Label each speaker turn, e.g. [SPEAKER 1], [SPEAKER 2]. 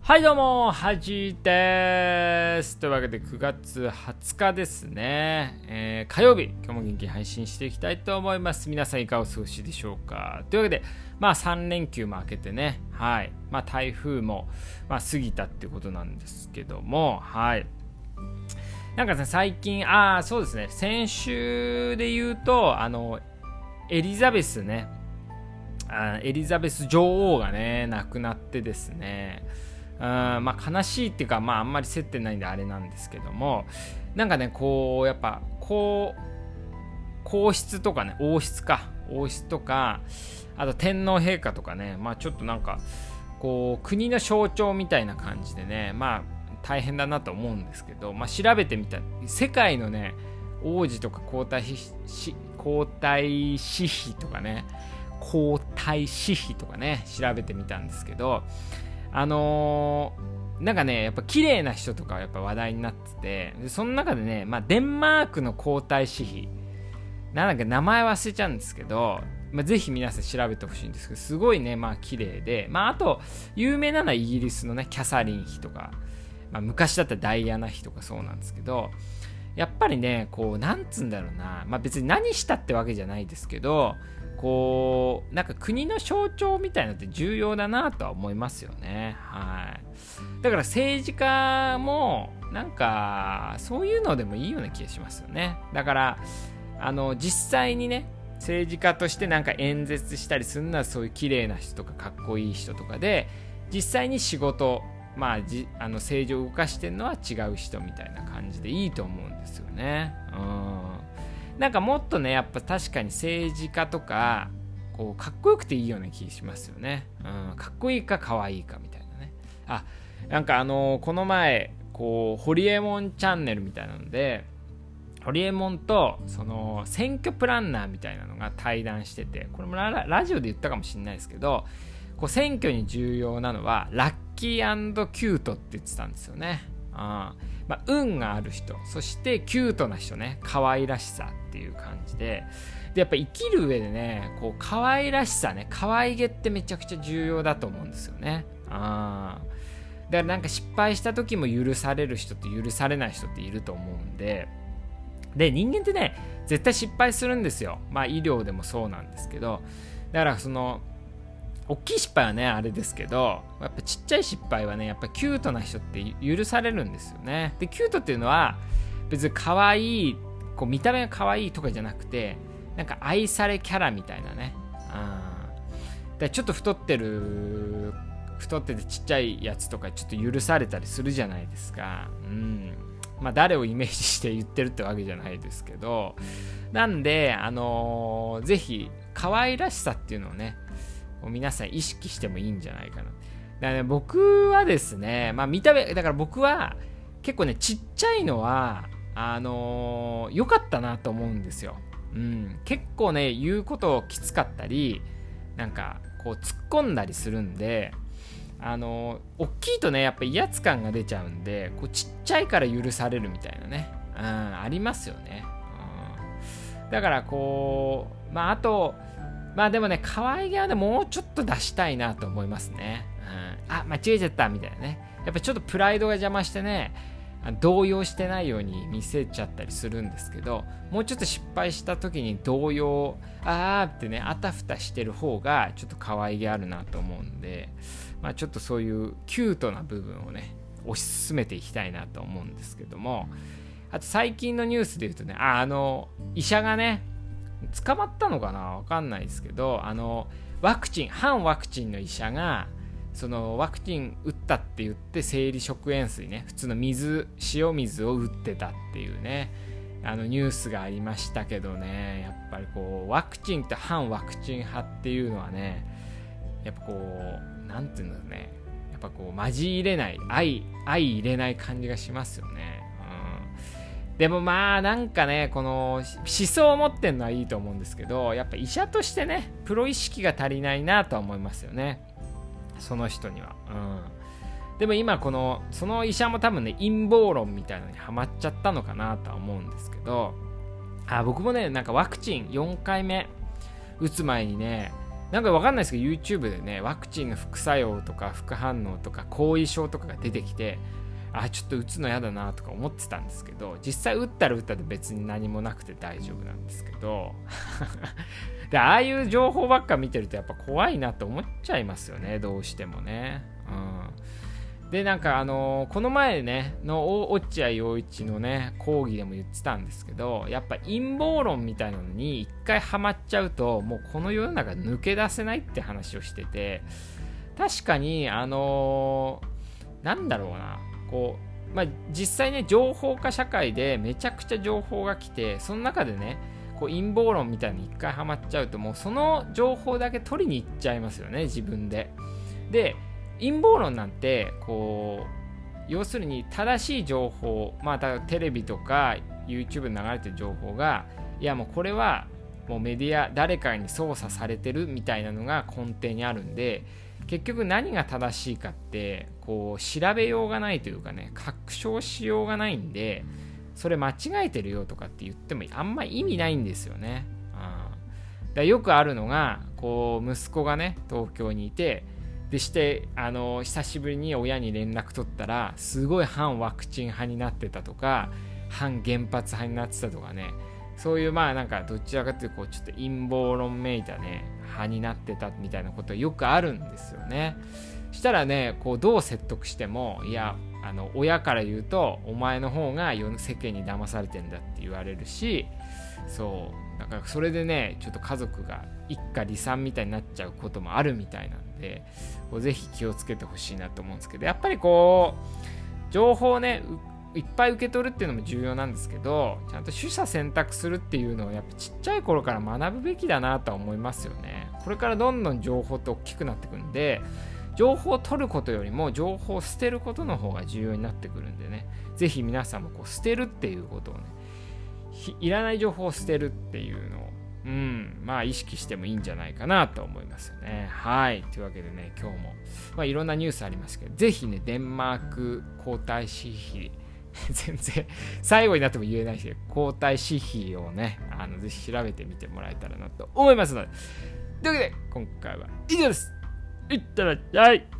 [SPEAKER 1] はいどうも、はじです。というわけで9月20日ですね、えー、火曜日、今日も元気に配信していきたいと思います。皆さんいかがお過ごしでしょうか。というわけで、まあ3連休も明けてね、はい、まあ台風も、まあ、過ぎたっていうことなんですけども、はい。なんかね、最近、ああ、そうですね、先週で言うと、あの、エリザベスね、あエリザベス女王がね、亡くなってですね、うんまあ、悲しいっていうか、まあ、あんまり接点ないんであれなんですけども。なんかねこうやっぱこう皇室とかね王室か。王室とかあと天皇陛下とかね。まあちょっとなんかこう国の象徴みたいな感じでね。まあ大変だなと思うんですけど、まあ、調べてみた世界のね王子とか皇太子皇太子妃とかね。皇太子妃とかね調べてみたんですけどあのー、なんかね、やっぱ綺麗な人とかはやっぱ話題になってて、でその中でね、まあ、デンマークの皇太子妃、なんだっけ名前忘れちゃうんですけど、まあ、ぜひ皆さん調べてほしいんですけど、すごいね、まあ綺麗で、まああと、有名なのはイギリスのね、キャサリン妃とか、まあ、昔だったらダイアナ妃とかそうなんですけど、やっぱりね、こう、なんつうんだろうな、まあ別に何したってわけじゃないですけど、こうなんか国の象徴みたいなのって重要だなとは思いますよね。はい。だから政治家もなんかそういうのでもいいような気がしますよね。だからあの実際にね政治家としてなんか演説したりするのはそういう綺麗な人とかかっこいい人とかで実際に仕事まあじあの政治を動かしてるのは違う人みたいな感じでいいと思うんですよね。うん。なんかもっとねやっぱ確かに政治家とかこうかっこよくていいような気しますよね、うん、かっこいいかかわいいかみたいなね。あなんかあのー、この前こうホリエモンチャンネルみたいなのでホリエモンとその選挙プランナーみたいなのが対談しててこれもラジオで言ったかもしれないですけどこう選挙に重要なのはラッキーキュートって言ってたんですよね。うん。まあ、運がある人そしてキュートな人ね可愛らしさっていう感じで。でやっぱ生きる上でねこう可愛らしさね可愛げってめちゃくちゃ重要だと思うんですよね。あだからなんか失敗した時も許される人と許されない人っていると思うんで。で人間ってね絶対失敗するんですよ。まあ医療でもそうなんですけど。だからその大きい失敗はねあれですけどやっぱちっちゃい失敗はねやっぱキュートな人って許されるんですよね。でキュートっていうのは別に可愛いこう見た目が可愛いとかじゃなくてなんか愛されキャラみたいなね。うんでちょっと太ってる太っててちっちゃいやつとかちょっと許されたりするじゃないですか。うん。まあ誰をイメージして言ってるってわけじゃないですけど。なんであのー、ぜひ可愛らしさっていうのをね皆さん意識してもいいんじゃないかな。だから、ね、僕はですね、まあ見た目、だから僕は結構ね、ちっちゃいのは、あの良、かったなと思うんですよ。うん。結構ね、言うことをきつかったり、なんか、こう突っ込んだりするんで、あのー、大きいとね、やっぱ威圧感が出ちゃうんで、こうちっちゃいから許されるみたいなね、うん、ありますよね。うん、だからこう、まああと、まあでもね、可愛げはね、もうちょっと出したいなと思いますね。うん、あ、間違えちゃったみたいなね。やっぱちょっとプライドが邪魔してね、動揺してないように見せちゃったりするんですけど、もうちょっと失敗した時に動揺、あーってね、あたふたしてる方がちょっと可愛げあるなと思うんで、まあちょっとそういうキュートな部分をね、推し進めていきたいなと思うんですけども、あと最近のニュースで言うとね、あ、あの、医者がね、捕まったのかな？わかんないですけどあのワクチン反ワクチンの医者がそのワクチン打ったって言って生理食塩水ね普通の水塩水を打ってたっていうねあのニュースがありましたけどねやっぱりこうワクチンと反ワクチン派っていうのはねやっぱこう何て言うんだろうねやっぱこう混じれない愛相入れない感じがしますよね。でもまあなんかねこの思想を持ってるのはいいと思うんですけどやっぱ医者としてねプロ意識が足りないなとは思いますよね。その人には。うん。でも今このその医者も多分ね陰謀論みたいなのにはまっちゃったのかなとは思うんですけどあ僕もねなんかワクチン4回目打つ前にねなんかわかんないですけど YouTube でねワクチンの副作用とか副反応とか後遺症とかが出てきてあちょっと打つの嫌だなとか思ってたんですけど実際打ったら打ったで別に何もなくて大丈夫なんですけど でああいう情報ばっか見てるとやっぱ怖いなと思っちゃいますよねどうしてもね。うん。でなんかあのー、この前ねの落合陽一のね講義でも言ってたんですけどやっぱ陰謀論みたいなのに一回ハマっちゃうともうこの世の中抜け出せないって話をしてて確かにあのー、なんだろうな。こう、まあ、実際ね情報化社会でめちゃくちゃ情報が来てその中でねこう陰謀論みたいに一回ハマっちゃうともうその情報だけ取りに行っちゃいますよね自分で。で陰謀論なんてこう要するに正しい情報まあたテレビとか YouTube に流れてる情報がいやもうこれはもうメディア誰かに操作されてるみたいなのが根底にあるんで結局何が正しいかってこう調べようがないというかね確証しようがないんでそれ間違えてるよとかって言ってもあんま意味ないんですよね。うん、だよくあるのがこう息子がね東京にいてでしてあの久しぶりに親に連絡取ったらすごい反ワクチン派になってたとか反原発派になってたとかねそういうまあなんかどちらかというとこうちょっと陰謀論めいたね派になってたみたいなことよくあるんですよね。したらねこうどう説得してもいやあの親から言うとお前の方が世間に騙されてんだって言われるしそうだからそれでねちょっと家族が一家離散みたいになっちゃうこともあるみたいなんでこうぜひ気をつけてほしいなと思うんですけどやっぱりこう情報ねいっぱい受け取るっていうのも重要なんですけどちゃんと取捨選択するっていうのをやっぱちっちゃい頃から学ぶべきだなとは思いますよねこれからどんどん情報って大きくなってくんで情報を取ることよりも情報を捨てることの方が重要になってくるんでねぜひ皆さんもこう捨てるっていうことをねいらない情報を捨てるっていうのをうん、まあ意識してもいいんじゃないかなと思いますよね。はい。というわけでね、今日も、まあいろんなニュースありますけど、ぜひね、デンマーク皇太子妃 全然最後になっても言えないし、交代紙幣をね、あのぜひ調べてみてもらえたらなと思いますので。というわけで、今回は以上です。いってらっしゃい。